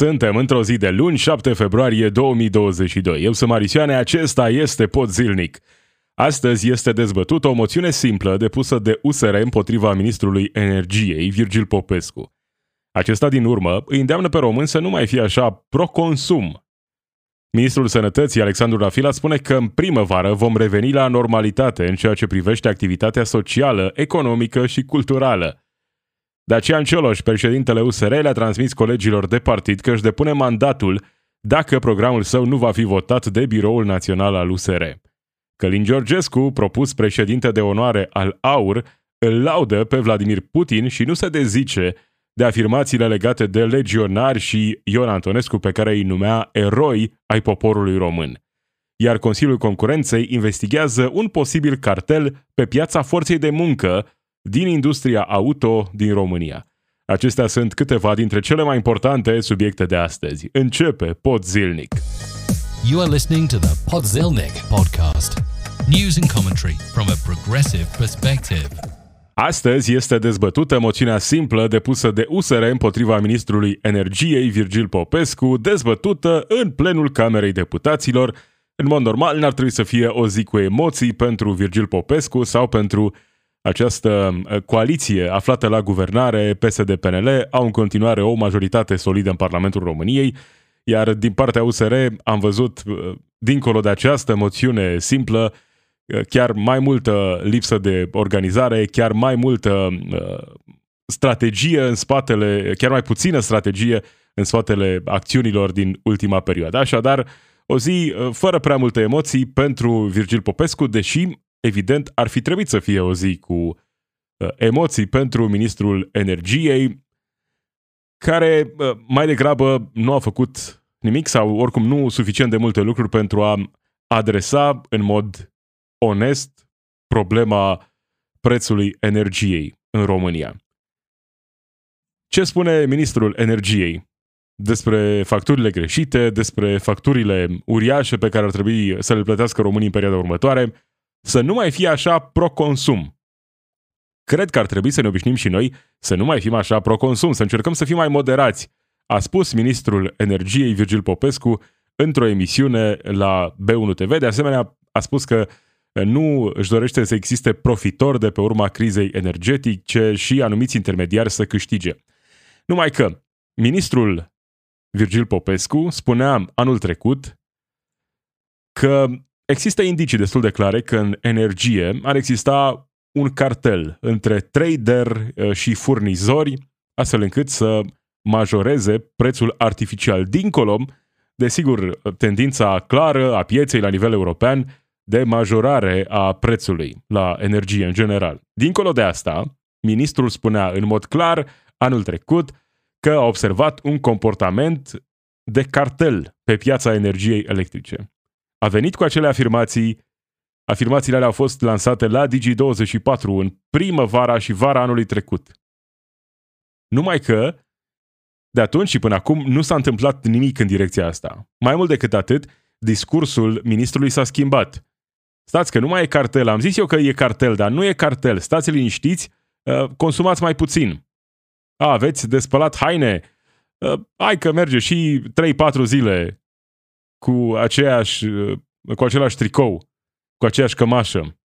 Suntem într-o zi de luni, 7 februarie 2022. Eu sunt Marisioane, acesta este Pod Zilnic. Astăzi este dezbătută o moțiune simplă depusă de USR împotriva ministrului energiei, Virgil Popescu. Acesta din urmă îi îndeamnă pe român să nu mai fie așa pro-consum. Ministrul Sănătății, Alexandru Rafila, spune că în primăvară vom reveni la normalitate în ceea ce privește activitatea socială, economică și culturală. Dacian Cioloș, președintele USR, le-a transmis colegilor de partid că își depune mandatul dacă programul său nu va fi votat de Biroul Național al USR. Călin Georgescu, propus președinte de onoare al AUR, îl laudă pe Vladimir Putin și nu se dezice de afirmațiile legate de legionari și Ion Antonescu pe care îi numea eroi ai poporului român. Iar Consiliul Concurenței investigează un posibil cartel pe piața forței de muncă din industria auto din România. Acestea sunt câteva dintre cele mai importante subiecte de astăzi. Începe Pod Zilnic. You are listening to the Podzilnic podcast. News and commentary from a progressive perspective. Astăzi este dezbătută moțiunea simplă depusă de USR împotriva ministrului energiei Virgil Popescu, dezbătută în plenul Camerei Deputaților. În mod normal, n-ar trebui să fie o zi cu emoții pentru Virgil Popescu sau pentru această uh, coaliție aflată la guvernare, PSD-PNL, au în continuare o majoritate solidă în Parlamentul României, iar din partea USR am văzut, uh, dincolo de această moțiune simplă, uh, chiar mai multă lipsă de organizare, chiar mai multă strategie în spatele, chiar mai puțină strategie în spatele acțiunilor din ultima perioadă. Așadar, o zi fără prea multe emoții pentru Virgil Popescu, deși evident, ar fi trebuit să fie o zi cu uh, emoții pentru ministrul energiei, care uh, mai degrabă nu a făcut nimic sau oricum nu suficient de multe lucruri pentru a adresa în mod onest problema prețului energiei în România. Ce spune ministrul energiei despre facturile greșite, despre facturile uriașe pe care ar trebui să le plătească românii în perioada următoare, să nu mai fie așa pro-consum. Cred că ar trebui să ne obișnim și noi să nu mai fim așa pro-consum, să încercăm să fim mai moderați, a spus ministrul energiei Virgil Popescu într-o emisiune la B1 TV. De asemenea, a spus că nu își dorește să existe profitor de pe urma crizei energetice și anumiți intermediari să câștige. Numai că ministrul Virgil Popescu spunea anul trecut că Există indicii destul de clare că în energie ar exista un cartel între trader uh, și furnizori, astfel încât să majoreze prețul artificial dincolo, desigur, tendința clară a pieței la nivel european de majorare a prețului la energie în general. Dincolo de asta, ministrul spunea în mod clar anul trecut că a observat un comportament de cartel pe piața energiei electrice a venit cu acele afirmații. Afirmațiile alea au fost lansate la Digi24 în primăvara și vara anului trecut. Numai că, de atunci și până acum, nu s-a întâmplat nimic în direcția asta. Mai mult decât atât, discursul ministrului s-a schimbat. Stați că nu mai e cartel, am zis eu că e cartel, dar nu e cartel, stați liniștiți, uh, consumați mai puțin. A, aveți de spălat haine, uh, hai că merge și 3-4 zile cu, aceeași, cu același tricou, cu aceeași cămașă.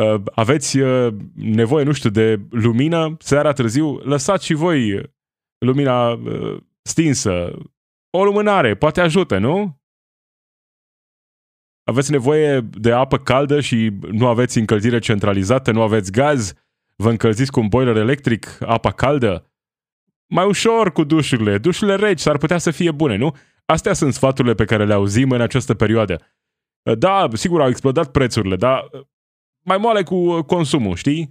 Uh, aveți uh, nevoie, nu știu, de lumină seara târziu, lăsați și voi lumina uh, stinsă. O lumânare, poate ajută, nu? Aveți nevoie de apă caldă și nu aveți încălzire centralizată, nu aveți gaz, vă încălziți cu un boiler electric, apa caldă? Mai ușor cu dușurile, dușurile reci s-ar putea să fie bune, nu? Astea sunt sfaturile pe care le auzim în această perioadă. Da, sigur, au explodat prețurile, dar mai moale cu consumul, știi?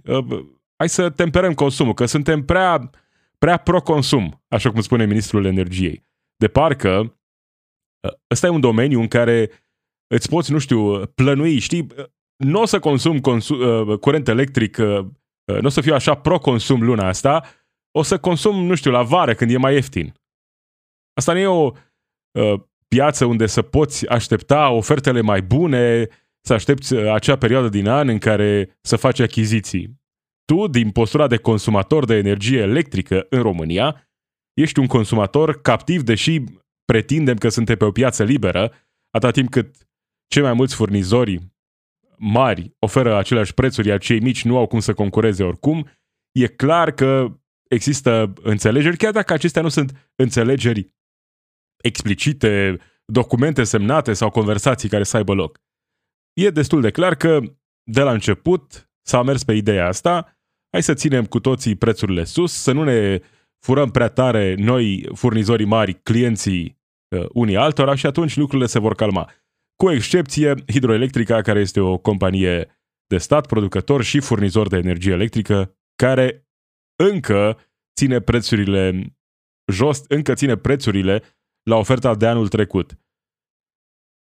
Hai să temperăm consumul, că suntem prea, prea pro-consum, așa cum spune ministrul energiei. De parcă ăsta e un domeniu în care îți poți, nu știu, plănui, știi? Nu o să consum consum, curent electric, nu o să fiu așa pro-consum luna asta, o să consum, nu știu, la vară, când e mai ieftin. Asta nu e o, Uh, piață unde să poți aștepta ofertele mai bune, să aștepți uh, acea perioadă din an în care să faci achiziții. Tu, din postura de consumator de energie electrică în România, ești un consumator captiv, deși pretindem că suntem pe o piață liberă, atâta timp cât cei mai mulți furnizori mari oferă aceleași prețuri, iar cei mici nu au cum să concureze oricum, e clar că există înțelegeri, chiar dacă acestea nu sunt înțelegeri explicite, documente semnate sau conversații care să aibă loc. E destul de clar că de la început s-a mers pe ideea asta, hai să ținem cu toții prețurile sus, să nu ne furăm prea tare noi, furnizorii mari, clienții uh, unii altora și atunci lucrurile se vor calma. Cu excepție Hidroelectrica, care este o companie de stat, producător și furnizor de energie electrică, care încă ține prețurile jos, încă ține prețurile la oferta de anul trecut.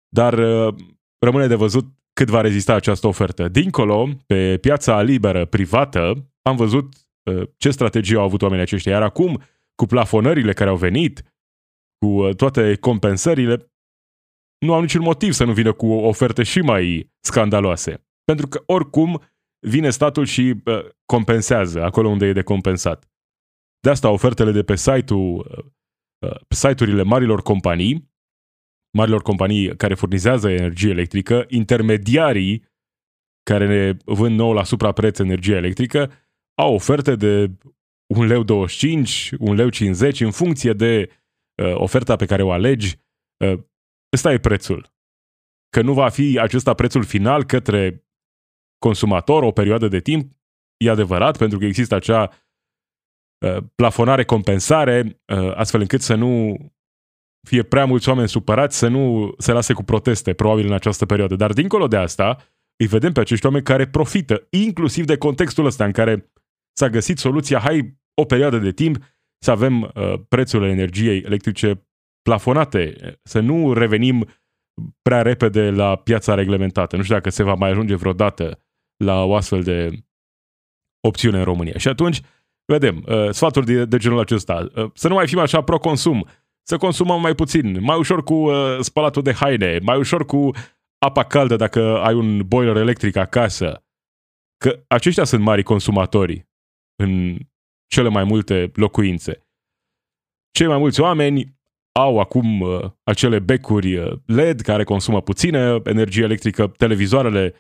Dar uh, rămâne de văzut cât va rezista această ofertă. Dincolo, pe piața liberă privată, am văzut uh, ce strategie au avut oamenii aceștia. Iar acum, cu plafonările care au venit, cu uh, toate compensările, nu au niciun motiv să nu vină cu oferte și mai scandaloase. Pentru că oricum vine statul și compensează acolo unde e de compensat. De asta ofertele de pe site-ul, site-urile marilor companii, marilor companii care furnizează energie electrică, intermediarii care ne vând nou la suprapreț energie electrică, au oferte de 1 leu 25, 1 leu 50 în funcție de uh, oferta pe care o alegi. Uh, ăsta e prețul. Că nu va fi acesta prețul final către consumator o perioadă de timp, e adevărat, pentru că există acea uh, plafonare, compensare, uh, astfel încât să nu fie prea mulți oameni supărați, să nu se lase cu proteste, probabil în această perioadă. Dar dincolo de asta, îi vedem pe acești oameni care profită, inclusiv de contextul ăsta în care s-a găsit soluția, hai o perioadă de timp să avem uh, prețurile energiei electrice plafonate, să nu revenim prea repede la piața reglementată. Nu știu dacă se va mai ajunge vreodată la o astfel de opțiune în România. Și atunci, vedem, uh, sfaturi de, de genul acesta. Uh, să nu mai fim așa pro-consum, să consumăm mai puțin, mai ușor cu uh, spălatul de haine, mai ușor cu apa caldă dacă ai un boiler electric acasă. Că aceștia sunt mari consumatori în cele mai multe locuințe. Cei mai mulți oameni au acum uh, acele becuri uh, LED care consumă puțină energie electrică, televizoarele,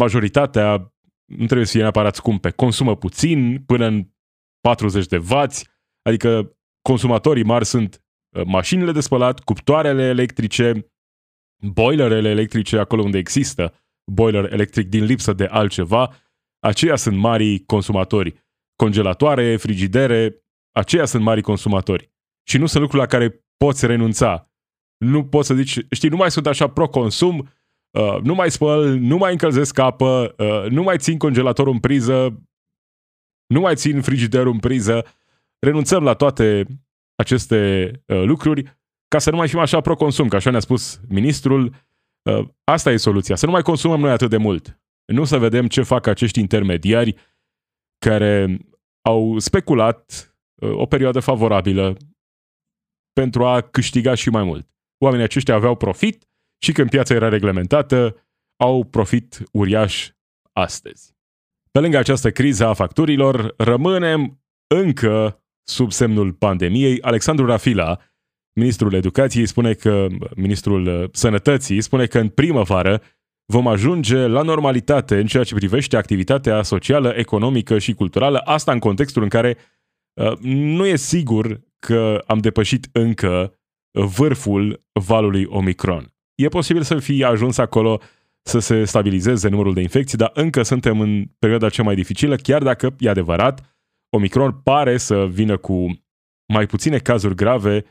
majoritatea nu trebuie să fie neapărat scumpe, consumă puțin, până în 40 de W, adică consumatorii mari sunt uh, mașinile de spălat, cuptoarele electrice, boilerele electrice acolo unde există boiler electric din lipsă de altceva, aceia sunt mari consumatori. Congelatoare, frigidere, aceia sunt mari consumatori. Și nu sunt lucruri la care poți renunța. Nu poți să zici, știi, nu mai sunt așa pro-consum, uh, nu mai spăl, nu mai încălzesc apă, uh, nu mai țin congelatorul în priză, nu mai țin frigiderul în priză. Renunțăm la toate aceste uh, lucruri ca să nu mai fim așa pro-consum, că așa ne-a spus ministrul. Uh, asta e soluția, să nu mai consumăm noi atât de mult. Nu să vedem ce fac acești intermediari care au speculat uh, o perioadă favorabilă pentru a câștiga și mai mult. Oamenii aceștia aveau profit și când piața era reglementată, au profit uriaș astăzi. Pe lângă această criză a facturilor, rămânem încă sub semnul pandemiei. Alexandru Rafila, ministrul educației, spune că, ministrul sănătății, spune că în primăvară vom ajunge la normalitate în ceea ce privește activitatea socială, economică și culturală, asta în contextul în care uh, nu e sigur că am depășit încă vârful valului Omicron. E posibil să fie ajuns acolo să se stabilizeze numărul de infecții, dar încă suntem în perioada cea mai dificilă, chiar dacă, e adevărat, Omicron pare să vină cu mai puține cazuri grave,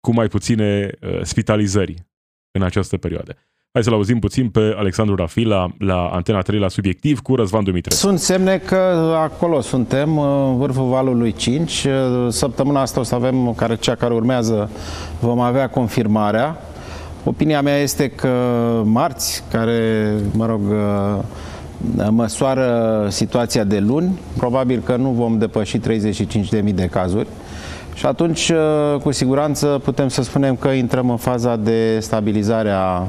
cu mai puține uh, spitalizări în această perioadă. Hai să-l auzim puțin pe Alexandru Rafila la Antena 3 la Subiectiv cu Răzvan Dumitrescu. Sunt semne că acolo suntem, în vârful valului 5. Săptămâna asta o să avem, care, cea care urmează, vom avea confirmarea. Opinia mea este că marți, care, mă rog, măsoară situația de luni, probabil că nu vom depăși 35.000 de cazuri. Și atunci, cu siguranță, putem să spunem că intrăm în faza de stabilizare a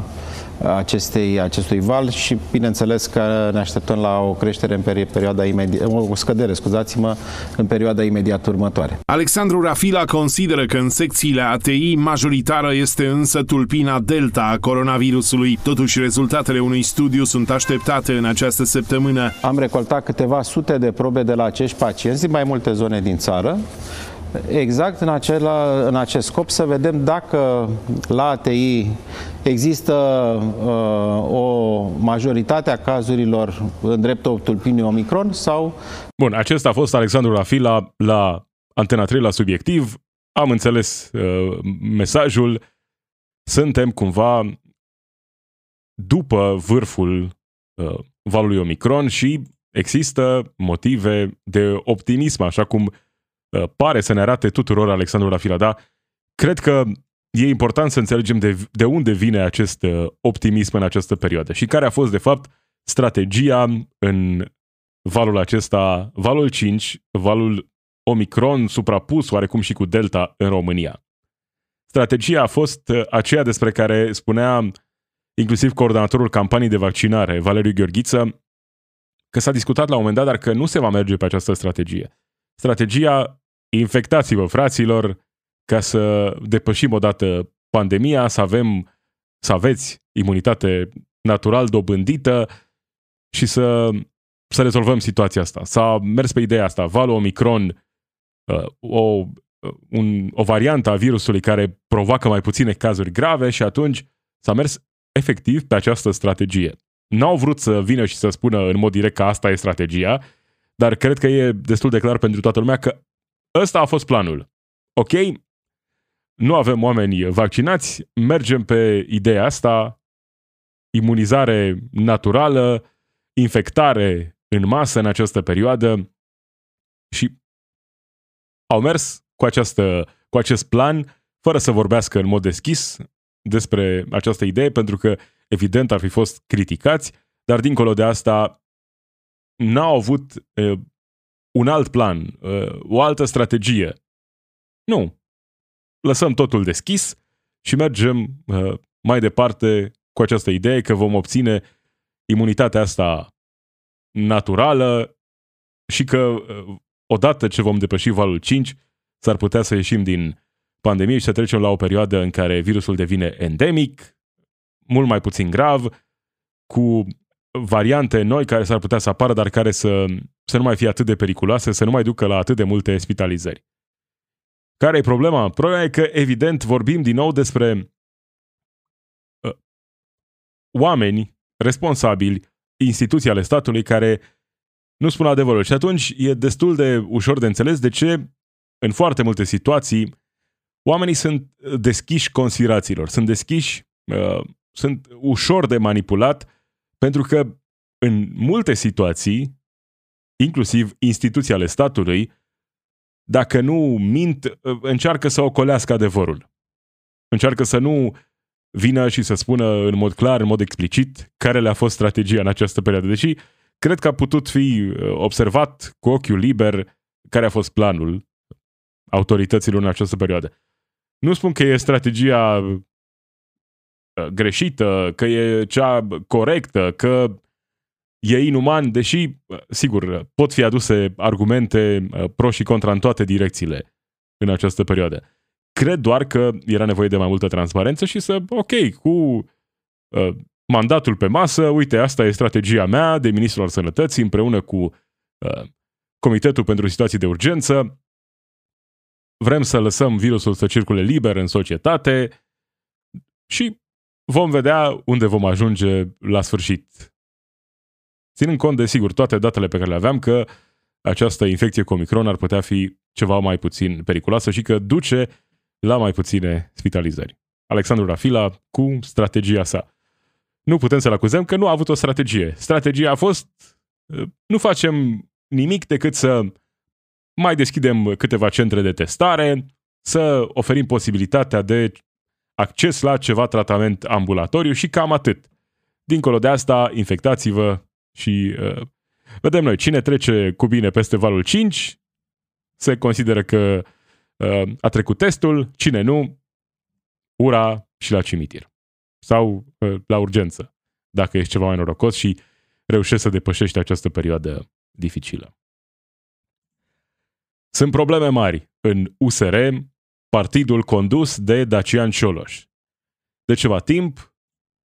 acestei, acestui val și bineînțeles că ne așteptăm la o creștere în perioada imediată, o scădere, scuzați-mă, în perioada imediat următoare. Alexandru Rafila consideră că în secțiile ATI majoritară este însă tulpina delta a coronavirusului. Totuși, rezultatele unui studiu sunt așteptate în această săptămână. Am recoltat câteva sute de probe de la acești pacienți din mai multe zone din țară exact în, acela, în acest scop să vedem dacă la ATI există uh, o majoritate a cazurilor în dreptul tulpinii Omicron sau... Bun, acesta a fost Alexandru Rafila la Antena 3 la Subiectiv. Am înțeles uh, mesajul. Suntem cumva după vârful uh, valului Omicron și există motive de optimism, așa cum Uh, pare să ne arate tuturor Alexandru Rafila, dar cred că e important să înțelegem de, de unde vine acest uh, optimism în această perioadă și care a fost, de fapt, strategia în valul acesta, valul 5, valul Omicron suprapus oarecum și cu Delta în România. Strategia a fost uh, aceea despre care spunea inclusiv coordonatorul campaniei de vaccinare, Valeriu Gheorghiță, că s-a discutat la un moment dat, dar că nu se va merge pe această strategie. Strategia infectați-vă, fraților, ca să depășim odată pandemia, să avem, să aveți imunitate natural dobândită și să, să rezolvăm situația asta. S-a mers pe ideea asta, valul Omicron, uh, o, un, o variantă a virusului care provoacă mai puține cazuri grave și atunci s-a mers efectiv pe această strategie. N-au vrut să vină și să spună în mod direct că asta e strategia, dar cred că e destul de clar pentru toată lumea că ăsta a fost planul. Ok? Nu avem oameni vaccinați, mergem pe ideea asta, imunizare naturală, infectare în masă în această perioadă și au mers cu, această, cu acest plan fără să vorbească în mod deschis despre această idee, pentru că evident ar fi fost criticați, dar dincolo de asta n-au avut uh, un alt plan, uh, o altă strategie. Nu. Lăsăm totul deschis și mergem uh, mai departe cu această idee că vom obține imunitatea asta naturală și că uh, odată ce vom depăși valul 5, s-ar putea să ieșim din pandemie și să trecem la o perioadă în care virusul devine endemic, mult mai puțin grav, cu variante noi care s-ar putea să apară, dar care să, să nu mai fie atât de periculoase, să nu mai ducă la atât de multe spitalizări. Care e problema? Problema e că, evident, vorbim din nou despre uh, oameni responsabili, instituții ale statului care nu spun adevărul. Și atunci e destul de ușor de înțeles de ce, în foarte multe situații, oamenii sunt deschiși conspirațiilor, sunt deschiși, uh, sunt ușor de manipulat pentru că în multe situații, inclusiv instituții ale statului, dacă nu mint, încearcă să ocolească adevărul. Încearcă să nu vină și să spună în mod clar, în mod explicit, care le-a fost strategia în această perioadă. Deși cred că a putut fi uh, observat cu ochiul liber care a fost planul autorităților în această perioadă. Nu spun că e strategia Uh, greșită, că e cea corectă, că e inuman, deși, uh, sigur, pot fi aduse argumente uh, pro și contra în toate direcțiile în această perioadă. Cred doar că era nevoie de mai multă transparență și să, ok, cu uh, mandatul pe masă, uite, asta e strategia mea de ministrul al sănătății împreună cu uh, Comitetul pentru situații de urgență. Vrem să lăsăm virusul să circule liber în societate și Vom vedea unde vom ajunge la sfârșit. Ținând cont, desigur, toate datele pe care le aveam, că această infecție cu Omicron ar putea fi ceva mai puțin periculoasă și că duce la mai puține spitalizări. Alexandru Rafila cu strategia sa. Nu putem să-l acuzăm că nu a avut o strategie. Strategia a fost nu facem nimic decât să mai deschidem câteva centre de testare, să oferim posibilitatea de acces la ceva tratament ambulatoriu și cam atât. Dincolo de asta, infectați-vă și uh, vedem noi cine trece cu bine peste valul 5, se consideră că uh, a trecut testul, cine nu, ura și la cimitir. sau uh, la urgență, dacă ești ceva mai norocos și reușești să depășești această perioadă dificilă. Sunt probleme mari în USR, partidul condus de Dacian Cioloș. De ceva timp,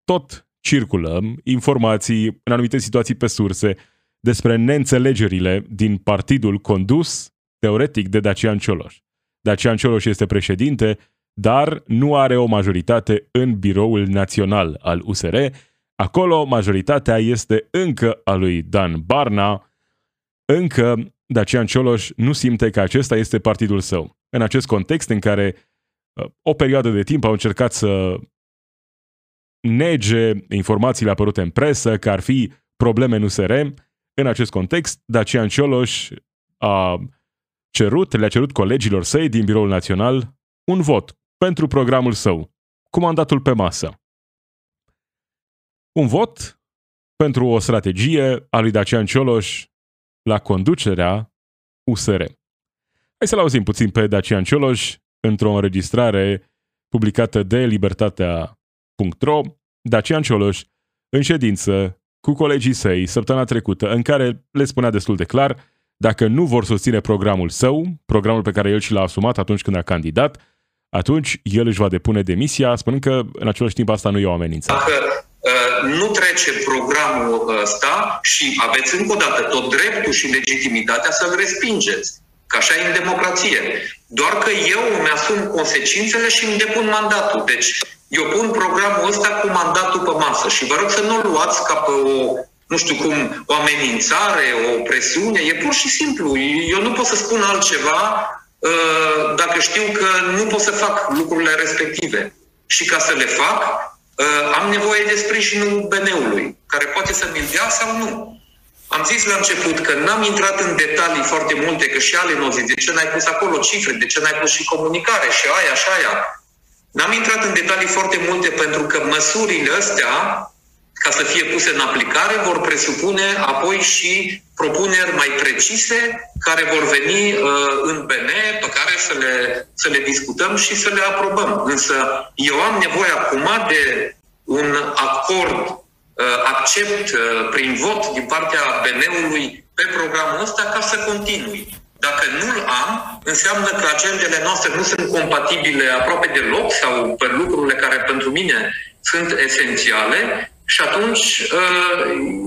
tot circulă informații în anumite situații pe surse despre neînțelegerile din partidul condus, teoretic, de Dacian Cioloș. Dacian Cioloș este președinte, dar nu are o majoritate în biroul național al USR. Acolo majoritatea este încă a lui Dan Barna, încă Dacian Cioloș nu simte că acesta este partidul său. În acest context în care uh, o perioadă de timp au încercat să nege informațiile apărute în presă că ar fi probleme în USR, în acest context, Dacian Cioloș a cerut, le-a cerut colegilor săi din Biroul Național un vot pentru programul său, cu mandatul pe masă. Un vot pentru o strategie a lui Dacian Cioloș la conducerea USR. Hai să-l auzim puțin pe Dacian Cioloș într-o înregistrare publicată de Libertatea.ro, Dacian Cioloș în ședință cu colegii săi săptămâna trecută, în care le spunea destul de clar dacă nu vor susține programul său, programul pe care el și l-a asumat atunci când a candidat, atunci el își va depune demisia, spunând că în același timp asta nu e o amenințare. Dacă uh, nu trece programul ăsta și aveți încă o dată tot dreptul și legitimitatea să-l respingeți. Că așa e în democrație. Doar că eu îmi asum consecințele și îmi depun mandatul. Deci eu pun programul ăsta cu mandatul pe masă și vă rog să nu luați ca pe o, nu știu cum, o amenințare, o presiune. E pur și simplu. Eu nu pot să spun altceva uh, dacă știu că nu pot să fac lucrurile respective. Și ca să le fac, uh, am nevoie de sprijinul BN-ului, care poate să mi-l dea sau nu. Am zis la început că n-am intrat în detalii foarte multe, că și ale nu de ce n-ai pus acolo cifre, de ce n-ai pus și comunicare, și aia, și aia. N-am intrat în detalii foarte multe pentru că măsurile astea, ca să fie puse în aplicare, vor presupune apoi și propuneri mai precise care vor veni uh, în BN, pe care să le, să le discutăm și să le aprobăm. Însă eu am nevoie acum de un acord, uh, accept uh, prin vot din partea BN-ului pe programul ăsta ca să continui. Dacă nu-l am, înseamnă că agendele noastre nu sunt compatibile aproape deloc sau pe lucrurile care pentru mine sunt esențiale și atunci uh,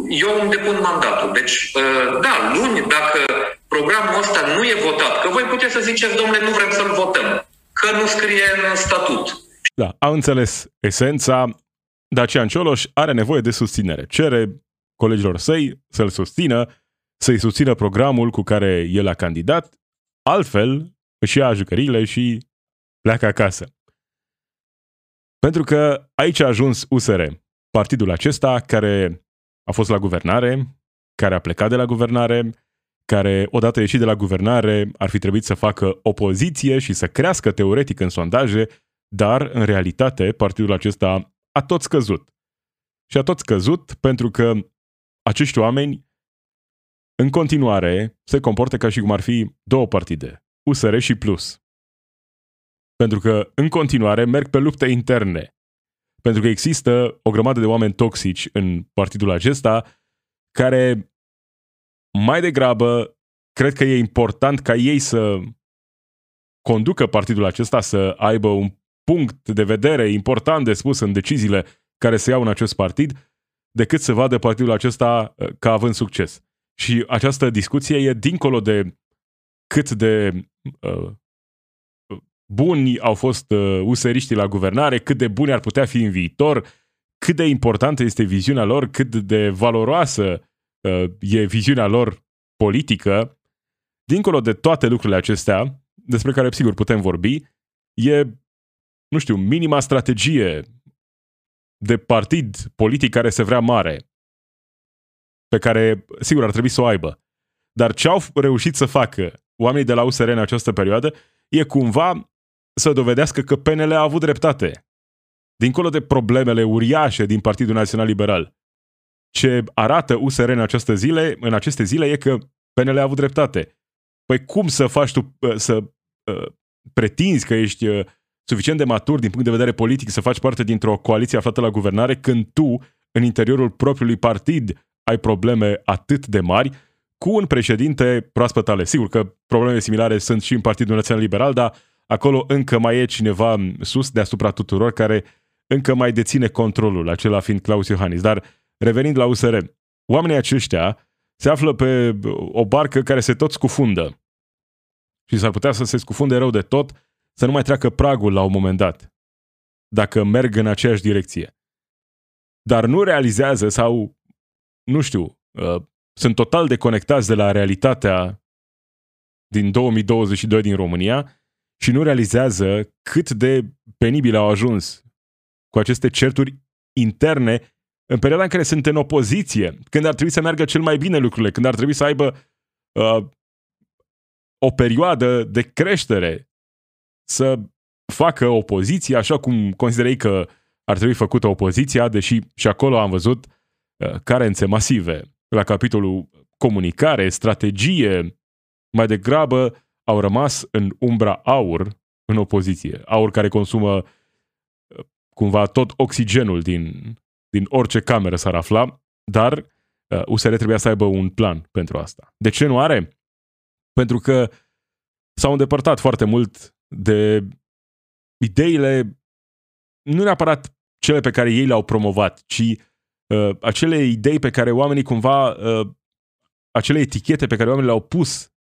eu îmi depun mandatul. Deci, uh, da, luni, dacă programul ăsta nu e votat, că voi puteți să ziceți, domnule, nu vrem să-l votăm, că nu scrie în statut. Da, au înțeles esența. Dacian Cioloș are nevoie de susținere. Cere colegilor săi să-l susțină să-i susțină programul cu care el a candidat, altfel își ia jucăriile și pleacă acasă. Pentru că aici a ajuns USR, partidul acesta care a fost la guvernare, care a plecat de la guvernare, care, odată ieșit de la guvernare, ar fi trebuit să facă opoziție și să crească teoretic în sondaje, dar, în realitate, partidul acesta a tot scăzut. Și a tot scăzut pentru că acești oameni în continuare, se comportă ca și cum ar fi două partide, USR și Plus. Pentru că, în continuare, merg pe lupte interne. Pentru că există o grămadă de oameni toxici în partidul acesta care, mai degrabă, cred că e important ca ei să conducă partidul acesta să aibă un punct de vedere important de spus în deciziile care se iau în acest partid, decât să vadă partidul acesta uh, ca având succes. Și această discuție e dincolo de cât de uh, buni au fost uh, useriștii la guvernare, cât de buni ar putea fi în viitor, cât de importantă este viziunea lor, cât de valoroasă uh, e viziunea lor politică. Dincolo de toate lucrurile acestea, despre care sigur putem vorbi, e, nu știu, minima strategie de partid politic care se vrea mare pe care, sigur, ar trebui să o aibă. Dar ce au reușit să facă oamenii de la USR în această perioadă e cumva să dovedească că PNL a avut dreptate. Dincolo de problemele uriașe din Partidul Național Liberal, ce arată USR în, această zile, în aceste zile e că PNL a avut dreptate. Păi cum să faci tu, uh, să uh, pretinzi că ești uh, suficient de matur din punct de vedere politic să faci parte dintr-o coaliție aflată la guvernare când tu, în interiorul propriului partid, ai probleme atât de mari cu un președinte proaspăt ales. Sigur că probleme similare sunt și în Partidul Național Liberal, dar acolo încă mai e cineva sus deasupra tuturor care încă mai deține controlul, acela fiind Claus Iohannis. Dar revenind la USR, oamenii aceștia se află pe o barcă care se tot scufundă și s-ar putea să se scufunde rău de tot, să nu mai treacă pragul la un moment dat, dacă merg în aceeași direcție. Dar nu realizează sau, nu știu, uh, sunt total deconectați de la realitatea din 2022 din România și nu realizează cât de penibil au ajuns cu aceste certuri interne în perioada în care sunt în opoziție, când ar trebui să meargă cel mai bine lucrurile, când ar trebui să aibă uh, o perioadă de creștere, să facă opoziție așa cum considerei că ar trebui făcută opoziția, deși și acolo am văzut uh, carențe masive. La capitolul comunicare, strategie, mai degrabă au rămas în umbra aur în opoziție. Aur care consumă uh, cumva tot oxigenul din, din orice cameră s-ar afla, dar uh, USR trebuia să aibă un plan pentru asta. De ce nu are? Pentru că s-au îndepărtat foarte mult de ideile, nu neapărat cele pe care ei le-au promovat, ci uh, acele idei pe care oamenii cumva, uh, acele etichete pe care oamenii le-au pus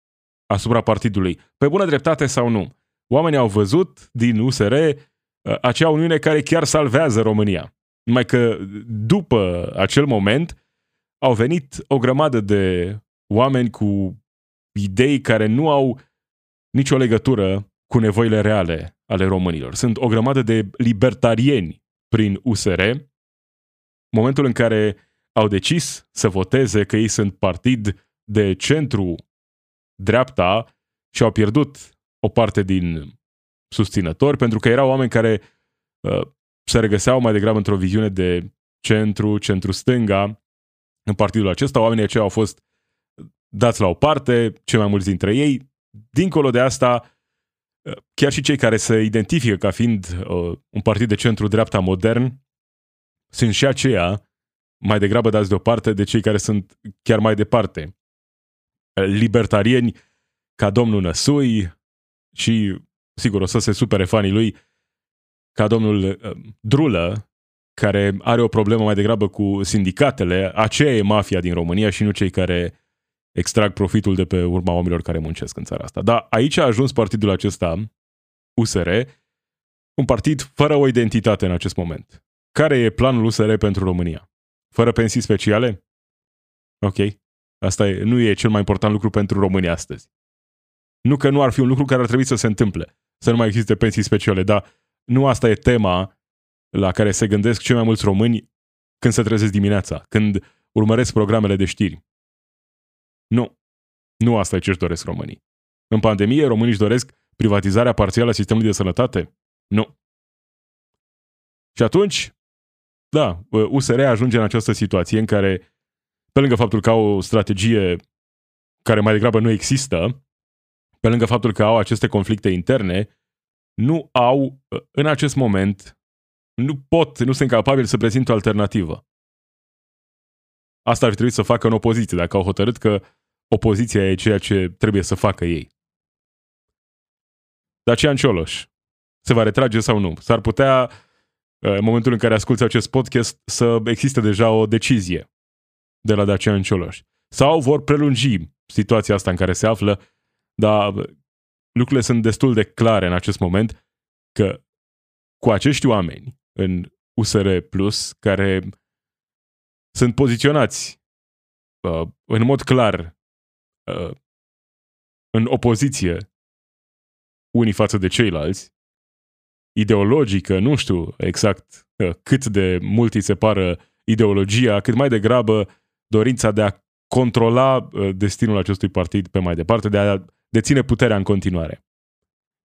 asupra partidului. Pe bună dreptate sau nu? Oamenii au văzut din USR uh, acea uniune care chiar salvează România. Numai că după acel moment au venit o grămadă de oameni cu idei care nu au nicio legătură cu nevoile reale ale românilor. Sunt o grămadă de libertarieni prin USR, momentul în care au decis să voteze că ei sunt partid de centru dreapta și au pierdut o parte din susținători pentru că erau oameni care uh, se regăseau mai degrabă într-o viziune de centru, centru-stânga în partidul acesta. Oamenii aceia au fost dați la o parte, cei mai mulți dintre ei. Dincolo de asta, chiar și cei care se identifică ca fiind uh, un partid de centru-dreapta modern, sunt și aceia mai degrabă dați deoparte de cei care sunt chiar mai departe. Libertarieni ca domnul Năsui și, sigur, o să se supere fanii lui, ca domnul uh, Drulă, care are o problemă mai degrabă cu sindicatele, aceea e mafia din România și nu cei care extrag profitul de pe urma oamenilor care muncesc în țara asta. Dar aici a ajuns partidul acesta, USR, un partid fără o identitate în acest moment. Care e planul USR pentru România? Fără pensii speciale? Ok. Asta e, nu e cel mai important lucru pentru România astăzi. Nu că nu ar fi un lucru care ar trebui să se întâmple, să nu mai existe pensii speciale, dar nu asta e tema la care se gândesc cei mai mulți români când se trezesc dimineața, când urmăresc programele de știri. Nu. Nu asta e ce își doresc românii. În pandemie, românii își doresc privatizarea parțială a sistemului de sănătate? Nu. Și atunci, da, USR ajunge în această situație în care, pe lângă faptul că au o strategie care mai degrabă nu există, pe lângă faptul că au aceste conflicte interne, nu au, în acest moment, nu pot, nu sunt capabili să prezinte o alternativă. Asta ar trebui să facă în opoziție, dacă au hotărât că opoziția e ceea ce trebuie să facă ei. Dacian Cioloș se va retrage sau nu? S-ar putea, în momentul în care asculți acest podcast, să existe deja o decizie de la Dacian Cioloș. Sau vor prelungi situația asta în care se află, dar lucrurile sunt destul de clare în acest moment că cu acești oameni în USR Plus, care sunt poziționați uh, în mod clar uh, în opoziție unii față de ceilalți, ideologică, nu știu exact uh, cât de mult îi separă ideologia, cât mai degrabă dorința de a controla uh, destinul acestui partid pe mai departe, de a deține puterea în continuare.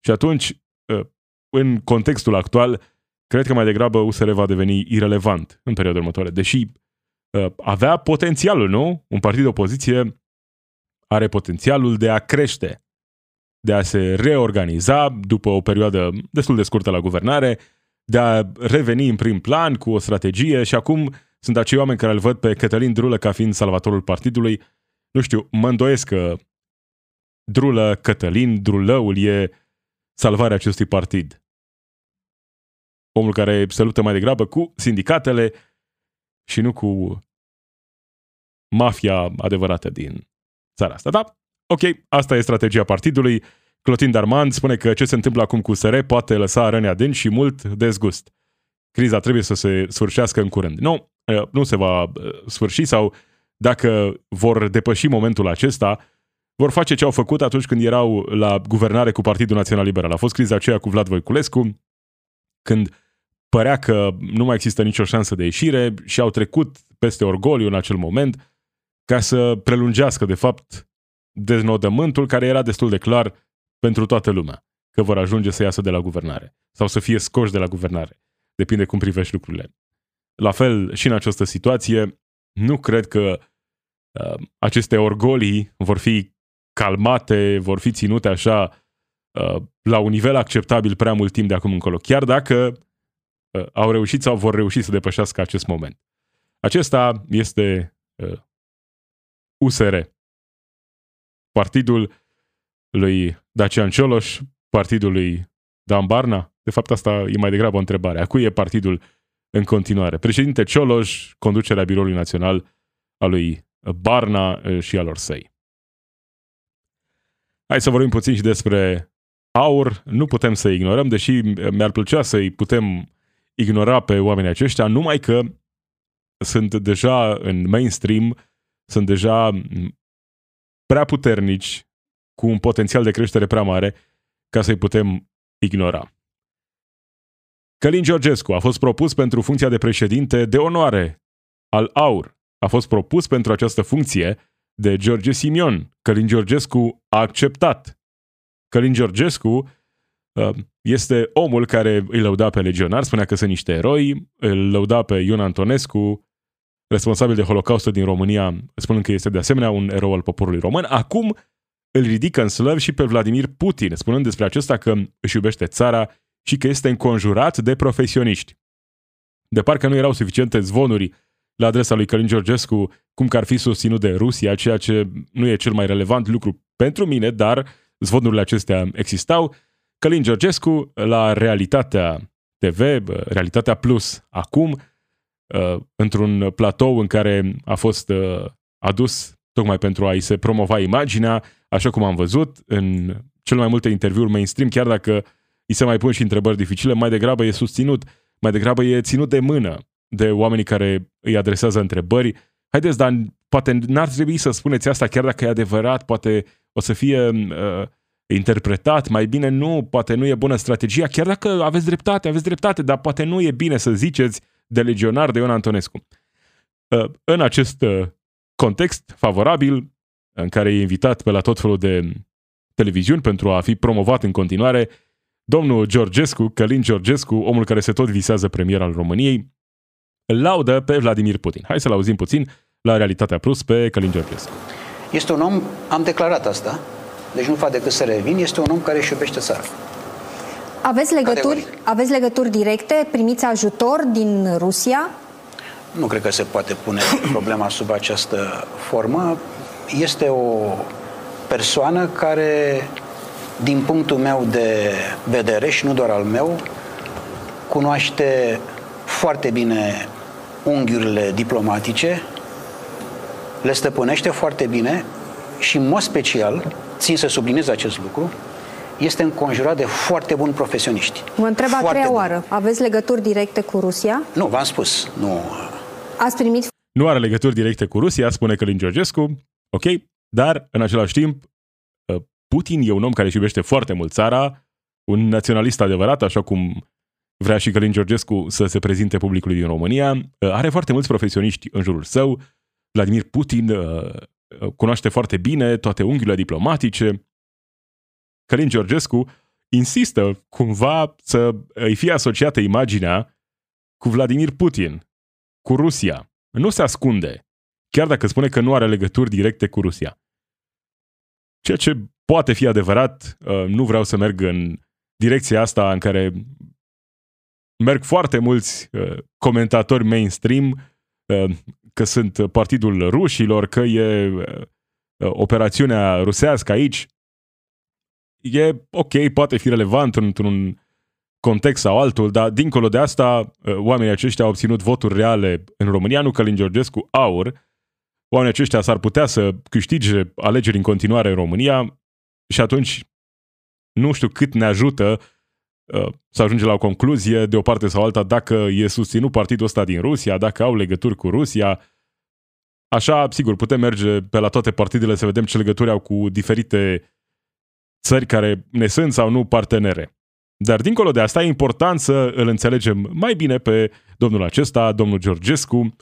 Și atunci, uh, în contextul actual, cred că mai degrabă USR va deveni irelevant în perioada următoare, deși avea potențialul, nu? Un partid de opoziție are potențialul de a crește de a se reorganiza după o perioadă destul de scurtă la guvernare, de a reveni în prim plan cu o strategie și acum sunt acei oameni care îl văd pe Cătălin Drulă ca fiind salvatorul partidului. Nu știu, mă îndoiesc că Drulă, Cătălin, Drulăul e salvarea acestui partid. Omul care se luptă mai degrabă cu sindicatele și nu cu mafia adevărată din țara asta. Da, ok, asta e strategia partidului. Clotin Darman spune că ce se întâmplă acum cu SR poate lăsa răni adânci și mult dezgust. Criza trebuie să se sfârșească în curând. Nu, nu se va sfârși sau dacă vor depăși momentul acesta, vor face ce au făcut atunci când erau la guvernare cu Partidul Național Liberal. A fost criza aceea cu Vlad Voiculescu, când părea că nu mai există nicio șansă de ieșire și au trecut peste orgoliu în acel moment ca să prelungească, de fapt, deznodământul care era destul de clar pentru toată lumea, că vor ajunge să iasă de la guvernare sau să fie scoși de la guvernare. Depinde cum privești lucrurile. La fel și în această situație, nu cred că uh, aceste orgolii vor fi calmate, vor fi ținute așa uh, la un nivel acceptabil prea mult timp de acum încolo, chiar dacă uh, au reușit sau vor reuși să depășească acest moment. Acesta este uh, USR, partidul lui Dacian Cioloș, partidul lui Dan Barna. De fapt, asta e mai degrabă o întrebare. A cui e partidul în continuare? Președinte Cioloș, conducerea Biroului Național a lui Barna uh, și alor săi. Hai să vorbim puțin și despre aur. Nu putem să ignorăm, deși mi-ar plăcea să-i putem ignora pe oamenii aceștia, numai că sunt deja în mainstream, sunt deja prea puternici, cu un potențial de creștere prea mare, ca să-i putem ignora. Călin Georgescu a fost propus pentru funcția de președinte de onoare al AUR. A fost propus pentru această funcție de George Simion. Călin Georgescu a acceptat. Călin Georgescu uh, este omul care îi lăuda pe legionar, spunea că sunt niște eroi, îl lăuda pe Ion Antonescu, responsabil de Holocaustul din România, spunând că este de asemenea un erou al poporului român. Acum îl ridică în slăv și pe Vladimir Putin, spunând despre acesta că își iubește țara și că este înconjurat de profesioniști. De parcă nu erau suficiente zvonuri la adresa lui Călin Georgescu, cum că ar fi susținut de Rusia, ceea ce nu e cel mai relevant lucru pentru mine, dar zvonurile acestea existau. Călin Georgescu la Realitatea TV, Realitatea Plus, acum, uh, într-un platou în care a fost uh, adus tocmai pentru a-i se promova imaginea, așa cum am văzut în cel mai multe interviuri mainstream, chiar dacă îi se mai pun și întrebări dificile, mai degrabă e susținut, mai degrabă e ținut de mână de oamenii care îi adresează întrebări. Haideți, dar poate n-ar trebui să spuneți asta chiar dacă e adevărat, poate o să fie uh, interpretat mai bine, nu, poate nu e bună strategia, chiar dacă aveți dreptate, aveți dreptate, dar poate nu e bine să ziceți de legionar de Ion Antonescu. Uh, în acest uh, context favorabil, în care e invitat pe la tot felul de televiziuni pentru a fi promovat în continuare, domnul Georgescu, Călin Georgescu, omul care se tot visează premier al României, îl laudă pe Vladimir Putin. Hai să-l auzim puțin la Realitatea Plus pe Călin Georgescu. Este un om, am declarat asta, deci nu fac decât să revin, este un om care își iubește țara. Aveți legături, aveți legături directe? Primiți ajutor din Rusia? Nu cred că se poate pune problema sub această formă. Este o persoană care, din punctul meu de vedere și nu doar al meu, cunoaște foarte bine unghiurile diplomatice, le stăpânește foarte bine și, în mod special, țin să subliniez acest lucru, este înconjurat de foarte buni profesioniști. Mă întreb a treia bun. oară. Aveți legături directe cu Rusia? Nu, v-am spus. Nu. Ați primit... Nu are legături directe cu Rusia, spune Călin Georgescu. Ok, dar, în același timp, uh, Putin e un om care își iubește foarte mult țara, un naționalist adevărat, așa cum vrea și Călin Georgescu să se prezinte publicului din România. Uh, are foarte mulți profesioniști în jurul său. Vladimir Putin uh, cunoaște foarte bine toate unghiurile diplomatice. Călin Georgescu insistă cumva să îi fie asociată imaginea cu Vladimir Putin, cu Rusia. Nu se ascunde, chiar dacă spune că nu are legături directe cu Rusia. Ceea ce poate fi adevărat, uh, nu vreau să merg în direcția asta în care merg foarte mulți uh, comentatori mainstream uh, că sunt partidul rușilor, că e uh, operațiunea rusească aici. E ok, poate fi relevant într-un context sau altul, dar dincolo de asta, oamenii aceștia au obținut voturi reale în România, nu Călin Georgescu aur. Oamenii aceștia s-ar putea să câștige alegeri în continuare în România și atunci nu știu cât ne ajută uh, să ajungem la o concluzie de o parte sau alta dacă e susținut partidul ăsta din Rusia, dacă au legături cu Rusia. Așa, sigur, putem merge pe la toate partidele să vedem ce legături au cu diferite țări care ne sunt sau nu partenere. Dar dincolo de asta e important să îl înțelegem mai bine pe domnul acesta, domnul Georgescu,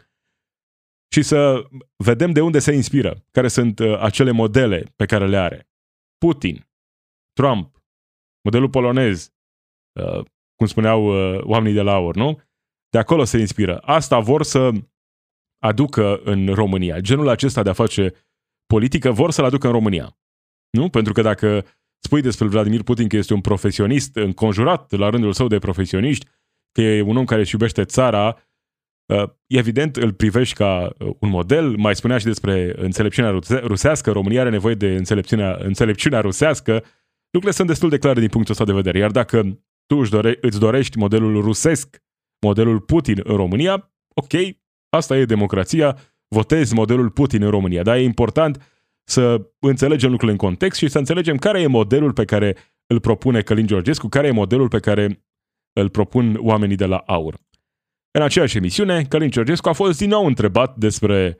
și să vedem de unde se inspiră, care sunt uh, acele modele pe care le are. Putin, Trump, modelul polonez, uh, cum spuneau uh, oamenii de la AUR, nu? De acolo se inspiră. Asta vor să aducă în România. Genul acesta de a face politică vor să-l aducă în România. Nu? Pentru că dacă spui despre Vladimir Putin că este un profesionist înconjurat la rândul său de profesioniști, că e un om care își iubește țara, uh, evident îl privești ca un model. Mai spunea și despre înțelepciunea rusească. România are nevoie de înțelepciunea, înțelepciunea rusească lucrurile sunt destul de clare din punctul ăsta de vedere. Iar dacă tu îți, dore, îți dorești modelul rusesc, modelul Putin în România, ok, asta e democrația, votezi modelul Putin în România. Dar e important să înțelegem lucrurile în context și să înțelegem care e modelul pe care îl propune Călin Georgescu, care e modelul pe care îl propun oamenii de la AUR. În aceeași emisiune, Călin Georgescu a fost din nou întrebat despre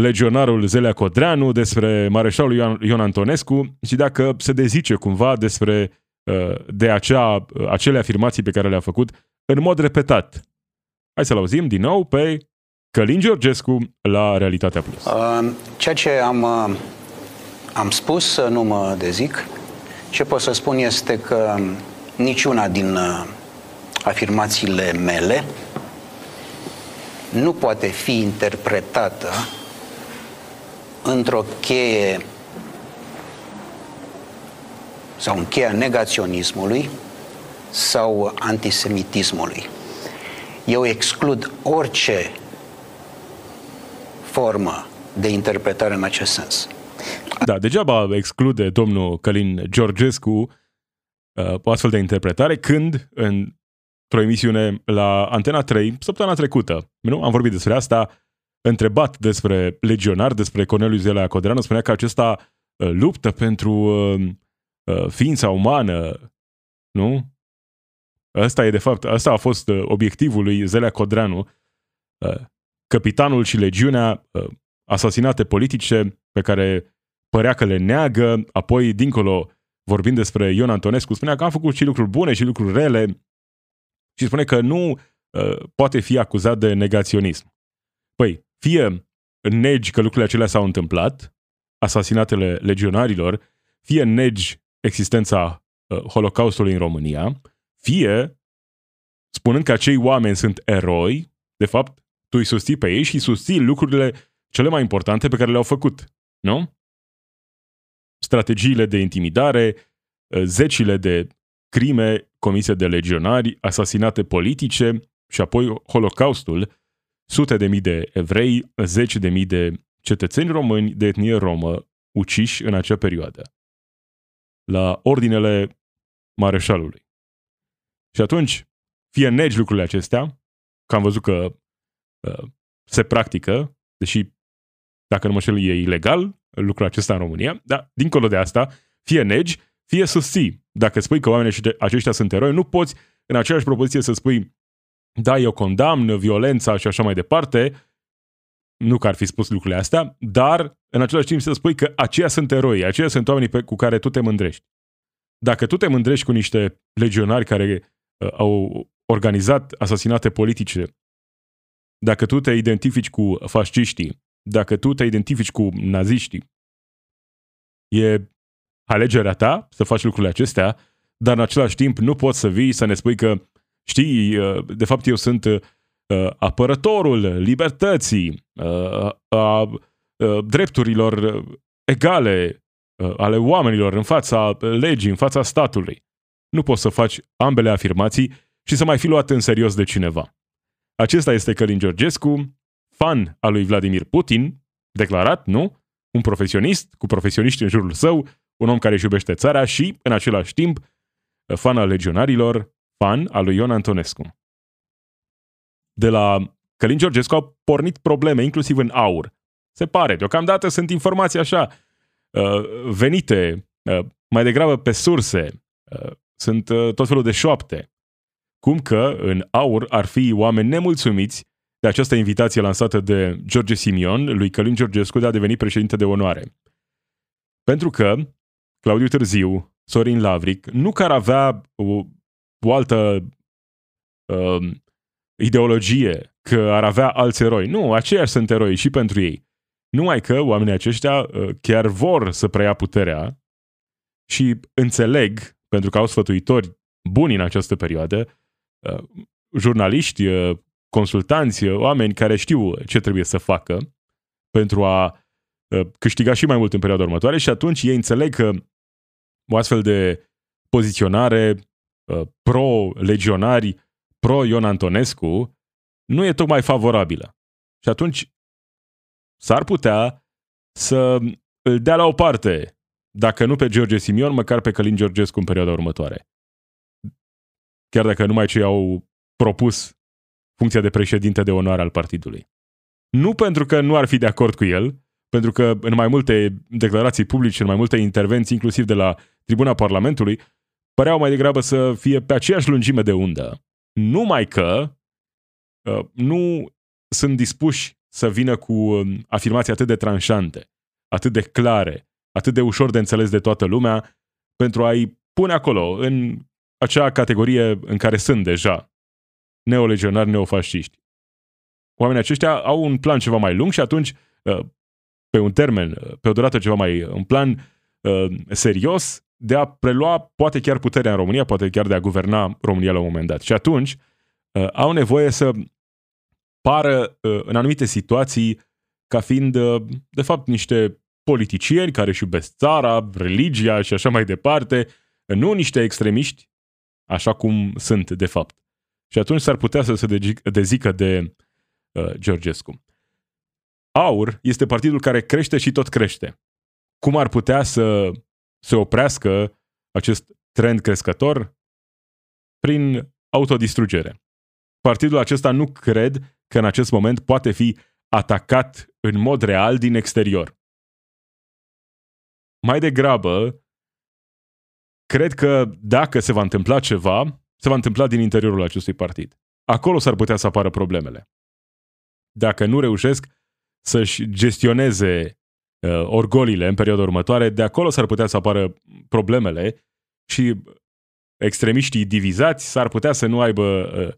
legionarul Zelea Codreanu, despre mareșalul Ion, Ion Antonescu și dacă se dezice cumva despre uh, de acea, uh, acele afirmații pe care le-a făcut în mod repetat. Hai să-l auzim din nou pe Călin Georgescu la Realitatea Plus. Uh, ceea ce am, am spus, nu mă dezic. Ce pot să spun este că niciuna din afirmațiile mele nu poate fi interpretată într-o cheie sau în cheia negaționismului sau antisemitismului. Eu exclud orice formă de interpretare în acest sens. Da, degeaba exclude domnul Călin Georgescu uh, o astfel de interpretare când într-o emisiune la Antena 3, săptămâna trecută, nu? am vorbit despre asta, întrebat despre legionar, despre Cornelius Zelea Codreanu, spunea că acesta uh, luptă pentru uh, uh, ființa umană, nu? Asta e de fapt, asta a fost obiectivul lui Zelea Codreanu, capitanul și legiunea, asasinate politice pe care părea că le neagă, apoi dincolo vorbind despre Ion Antonescu, spunea că a făcut și lucruri bune și lucruri rele și spune că nu uh, poate fi acuzat de negaționism. Păi, fie negi că lucrurile acelea s-au întâmplat, asasinatele legionarilor, fie negi existența uh, Holocaustului în România, fie spunând că acei oameni sunt eroi, de fapt, tu îi susții pe ei și susții lucrurile cele mai importante pe care le-au făcut, nu? Strategiile de intimidare, uh, zecile de crime comise de legionari, asasinate politice și apoi Holocaustul, sute de mii de evrei, zeci de mii de cetățeni români de etnie romă uciși în acea perioadă, la ordinele mareșalului. Și atunci, fie negi lucrurile acestea, că am văzut că uh, se practică, deși, dacă nu mă șel, e ilegal lucrul acesta în România, dar, dincolo de asta, fie negi, fie susții. Dacă spui că oamenii aceștia sunt eroi, nu poți în aceeași propoziție să spui da, eu condamn violența și așa mai departe, nu că ar fi spus lucrurile astea, dar în același timp să spui că aceia sunt eroi, aceia sunt oamenii pe, cu care tu te mândrești. Dacă tu te mândrești cu niște legionari care uh, au organizat asasinate politice, dacă tu te identifici cu fasciștii, dacă tu te identifici cu naziștii, e alegerea ta să faci lucrurile acestea, dar în același timp nu poți să vii să ne spui că Știi, uh, de fapt eu sunt uh, apărătorul libertății, uh, a drepturilor egale uh, ale oamenilor, în fața legii, în fața statului. Nu poți să faci ambele afirmații și să mai fi luat în serios de cineva. Acesta este Călin Georgescu, fan al lui Vladimir Putin, declarat, nu? Un profesionist, cu profesioniști în jurul său, un om care își iubește țara și, în același timp, fan al legionarilor, fan al lui Ion Antonescu. De la Călin Georgescu au pornit probleme, inclusiv în aur. Se pare, deocamdată sunt informații așa, uh, venite uh, mai degrabă pe surse, uh, sunt tot felul de șoapte, cum că în aur ar fi oameni nemulțumiți de această invitație lansată de George Simion, lui Călin Georgescu, de a deveni președinte de onoare. Pentru că Claudiu Târziu, Sorin Lavric, nu că ar avea o, o altă uh, ideologie, că ar avea alți eroi. Nu, aceiași sunt eroi și pentru ei. Numai că oamenii aceștia uh, chiar vor să preia puterea și înțeleg, pentru că au sfătuitori buni în această perioadă, uh, jurnaliști, uh, consultanți, oameni care știu ce trebuie să facă pentru a câștiga și mai mult în perioada următoare și atunci ei înțeleg că o astfel de poziționare pro-legionari, pro-Ion Antonescu, nu e tocmai favorabilă. Și atunci s-ar putea să îl dea la o parte, dacă nu pe George Simion, măcar pe Călin Georgescu în perioada următoare. Chiar dacă numai cei au propus funcția de președinte de onoare al partidului. Nu pentru că nu ar fi de acord cu el, pentru că în mai multe declarații publice, în mai multe intervenții, inclusiv de la tribuna Parlamentului, păreau mai degrabă să fie pe aceeași lungime de undă. Numai că uh, nu sunt dispuși să vină cu um, afirmații atât de tranșante, atât de clare, atât de ușor de înțeles de toată lumea, pentru a-i pune acolo, în acea categorie în care sunt deja neolegionari, neofasciști. Oamenii aceștia au un plan ceva mai lung și atunci, uh, pe un termen, uh, pe o durată ceva mai, un plan serios, de a prelua poate chiar puterea în România, poate chiar de a guverna România la un moment dat. Și atunci uh, au nevoie să pară uh, în anumite situații ca fiind uh, de fapt niște politicieni care își iubesc țara, religia și așa mai departe, nu niște extremiști, așa cum sunt de fapt. Și atunci s-ar putea să se dezică de uh, Georgescu. AUR este partidul care crește și tot crește. Cum ar putea să se oprească acest trend crescător prin autodistrugere. Partidul acesta nu cred că în acest moment poate fi atacat în mod real din exterior. Mai degrabă, cred că dacă se va întâmpla ceva, se va întâmpla din interiorul acestui partid. Acolo s-ar putea să apară problemele. Dacă nu reușesc să-și gestioneze uh, orgolile în perioada următoare, de acolo s-ar putea să apară problemele și extremiștii divizați s-ar putea să nu aibă uh,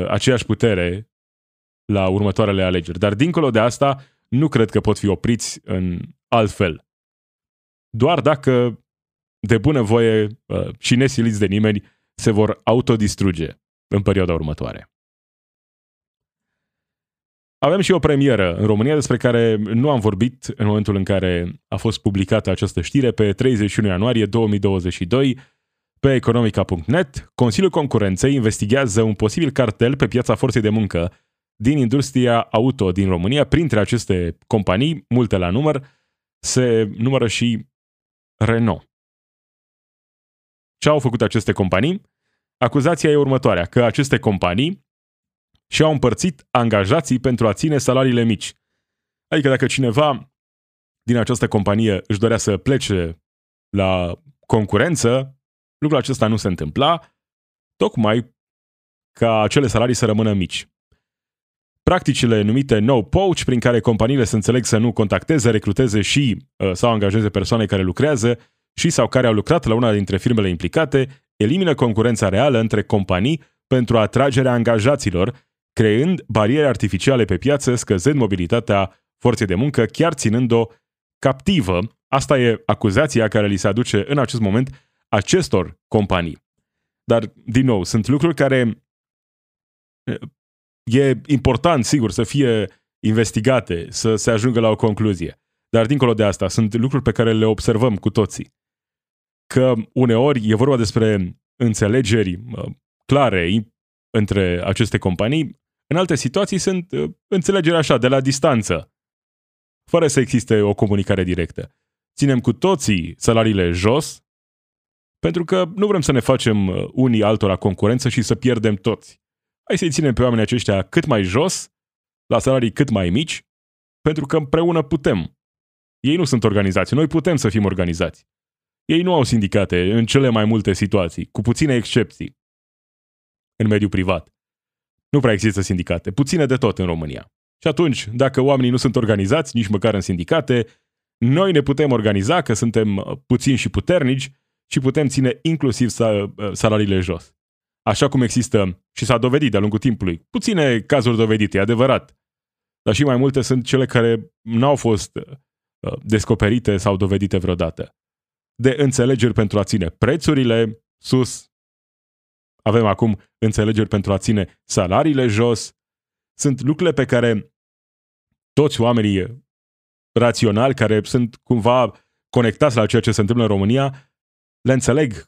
uh, aceeași putere la următoarele alegeri. Dar dincolo de asta, nu cred că pot fi opriți în alt fel. Doar dacă, de bună voie uh, și nesiliți de nimeni, se vor autodistruge în perioada următoare. Avem și o premieră în România despre care nu am vorbit în momentul în care a fost publicată această știre pe 31 ianuarie 2022 pe economica.net. Consiliul Concurenței investigează un posibil cartel pe piața forței de muncă din industria auto din România. Printre aceste companii, multe la număr, se numără și Renault. Ce au făcut aceste companii? Acuzația e următoarea, că aceste companii și-au împărțit angajații pentru a ține salariile mici. Adică dacă cineva din această companie își dorea să plece la concurență, lucrul acesta nu se întâmpla, tocmai ca acele salarii să rămână mici. Practicile numite no poach, prin care companiile se înțeleg să nu contacteze, recruteze și uh, sau angajeze persoane care lucrează și sau care au lucrat la una dintre firmele implicate, elimină concurența reală între companii pentru atragerea angajaților creând bariere artificiale pe piață, scăzând mobilitatea forței de muncă, chiar ținând-o captivă. Asta e acuzația care li se aduce în acest moment acestor companii. Dar, din nou, sunt lucruri care e important, sigur, să fie investigate, să se ajungă la o concluzie. Dar dincolo de asta, sunt lucruri pe care le observăm cu toții. Că uneori e vorba despre înțelegeri uh, clare între aceste companii, în alte situații sunt uh, înțelegeri așa, de la distanță, fără să existe o comunicare directă. Ținem cu toții salariile jos, pentru că nu vrem să ne facem uh, unii altora concurență și să pierdem toți. Hai să-i ținem pe oamenii aceștia cât mai jos, la salarii cât mai mici, pentru că împreună putem. Ei nu sunt organizați, noi putem să fim organizați. Ei nu au sindicate în cele mai multe situații, cu puține excepții, în mediul privat. Nu prea există sindicate, puține de tot în România. Și atunci, dacă oamenii nu sunt organizați, nici măcar în sindicate, noi ne putem organiza, că suntem uh, puțini și puternici și putem ține inclusiv uh, salariile jos. Așa cum există și s-a dovedit de-a lungul timpului. Puține cazuri dovedite, e adevărat. Dar și mai multe sunt cele care n-au fost uh, descoperite sau dovedite vreodată. De înțelegeri pentru a ține prețurile sus, avem acum înțelegeri pentru a ține salariile jos. Sunt lucrurile pe care toți oamenii raționali care sunt cumva conectați la ceea ce se întâmplă în România, le înțeleg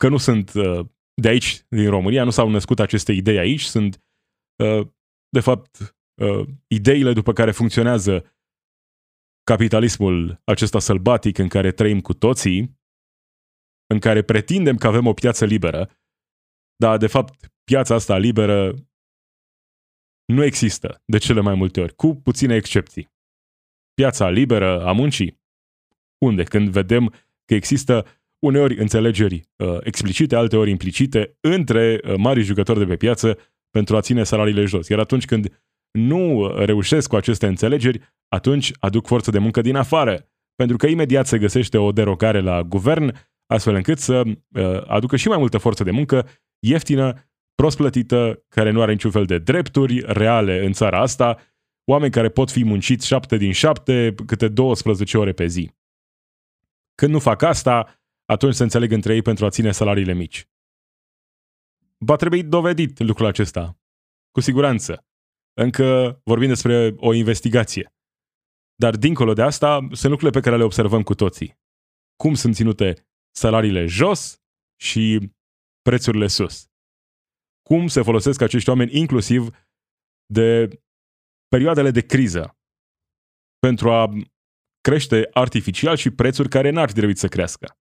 că nu sunt uh, de aici, din România, nu s-au născut aceste idei aici, sunt, uh, de fapt, uh, ideile după care funcționează capitalismul acesta sălbatic în care trăim cu toții, în care pretindem că avem o piață liberă, dar de fapt piața asta liberă nu există de cele mai multe ori, cu puține excepții. Piața liberă a muncii? Unde? Când vedem că există uneori înțelegeri uh, explicite, alteori implicite, între uh, mari jucători de pe piață pentru a ține salariile jos. Iar atunci când nu reușesc cu aceste înțelegeri, atunci aduc forță de muncă din afară, pentru că imediat se găsește o derogare la guvern, astfel încât să uh, aducă și mai multă forță de muncă ieftină, prost plătită, care nu are niciun fel de drepturi reale în țara asta, oameni care pot fi munciți șapte din șapte, câte 12 ore pe zi. Când nu fac asta, atunci se înțeleg între ei pentru a ține salariile mici. Va trebui dovedit lucrul acesta. Cu siguranță. Încă vorbim despre o investigație. Dar dincolo de asta, sunt lucrurile pe care le observăm cu toții. Cum sunt ținute salariile jos și prețurile sus. Cum se folosesc acești oameni inclusiv de perioadele de criză pentru a crește artificial și prețuri care n-ar trebui să crească,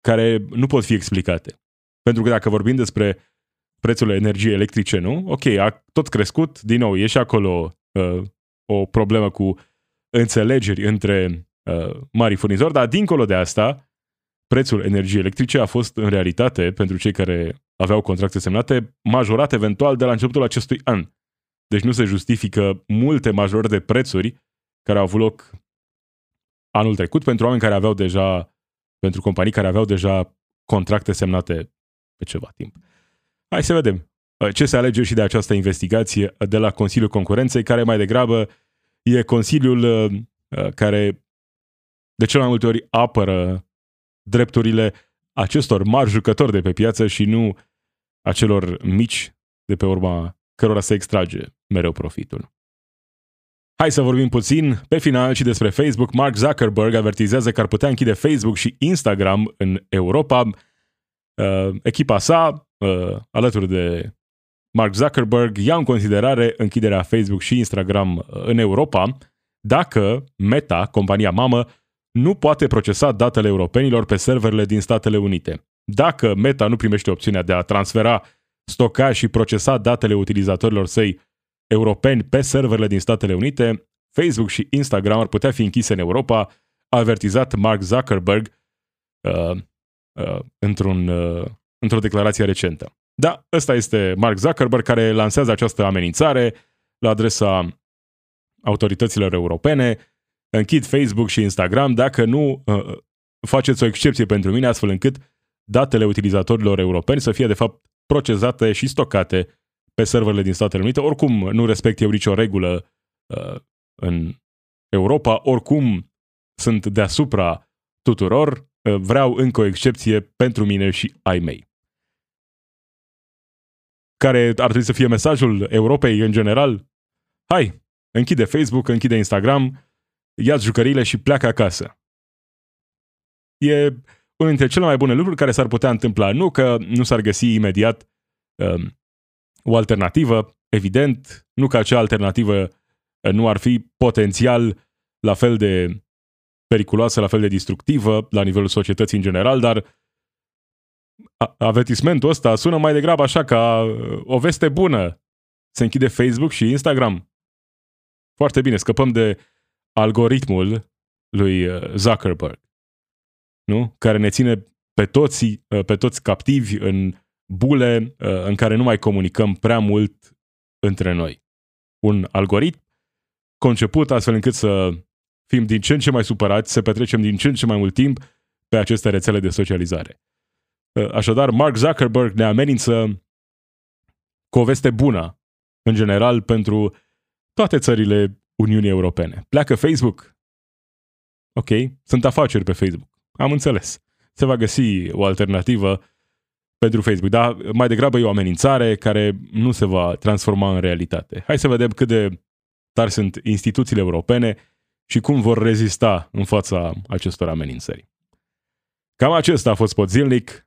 care nu pot fi explicate. Pentru că dacă vorbim despre prețurile energiei electrice, nu? Ok, a tot crescut, din nou, e și acolo uh, o problemă cu înțelegeri între uh, mari furnizori, dar dincolo de asta, prețul energiei electrice a fost în realitate, pentru cei care aveau contracte semnate, majorat eventual de la începutul acestui an. Deci nu se justifică multe majorări de prețuri care au avut loc anul trecut pentru oameni care aveau deja, pentru companii care aveau deja contracte semnate pe ceva timp. Hai să vedem ce se alege și de această investigație de la Consiliul Concurenței, care mai degrabă e Consiliul uh, care de cel mai multe ori apără drepturile acestor mari jucători de pe piață și nu acelor mici de pe urma cărora se extrage mereu profitul. Hai să vorbim puțin pe final și despre Facebook. Mark Zuckerberg avertizează că ar putea închide Facebook și Instagram în Europa. Uh, echipa sa, uh, alături de Mark Zuckerberg, ia în considerare închiderea Facebook și Instagram uh, în Europa dacă Meta, compania mamă, nu poate procesa datele europenilor pe serverele din Statele Unite. Dacă Meta nu primește opțiunea de a transfera, stoca și procesa datele utilizatorilor săi europeni pe serverele din Statele Unite, Facebook și Instagram ar putea fi închise în Europa, a avertizat Mark Zuckerberg uh, uh, într-un, uh, într-o declarație recentă. Da, ăsta este Mark Zuckerberg care lansează această amenințare la adresa autorităților europene închid Facebook și Instagram dacă nu uh, faceți o excepție pentru mine astfel încât datele utilizatorilor europeni să fie de fapt procesate și stocate pe serverele din Statele Unite. Oricum nu respect eu nicio regulă uh, în Europa, oricum sunt deasupra tuturor, uh, vreau încă o excepție pentru mine și ai mei. Care ar trebui să fie mesajul Europei în general? Hai, închide Facebook, închide Instagram, ia jucăriile și pleacă acasă. E unul dintre cele mai bune lucruri care s-ar putea întâmpla. Nu că nu s-ar găsi imediat um, o alternativă, evident, nu că acea alternativă uh, nu ar fi potențial la fel de periculoasă, la fel de destructivă la nivelul societății în general, dar avertismentul ăsta sună mai degrabă așa ca uh, o veste bună. Se închide Facebook și Instagram. Foarte bine, scăpăm de algoritmul lui uh, Zuckerberg, nu? care ne ține pe toți, uh, pe toți captivi în bule în care nu mai comunicăm prea mult între noi. Un algoritm conceput astfel încât să fim din ce în ce mai supărați, să petrecem din ce în ce mai mult timp pe aceste rețele de socializare. Uh, așadar, Mark Zuckerberg ne amenință cu o veste bună, în general, pentru toate țările Uniunii Europene. Pleacă Facebook? Ok, sunt afaceri pe Facebook. Am înțeles. Se va găsi o alternativă pentru Facebook, dar mai degrabă e o amenințare care nu se va transforma în realitate. Hai să vedem cât de tari sunt instituțiile europene și cum vor rezista în fața acestor amenințări. Cam acesta a fost pot zilnic.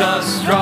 Jesus Christ.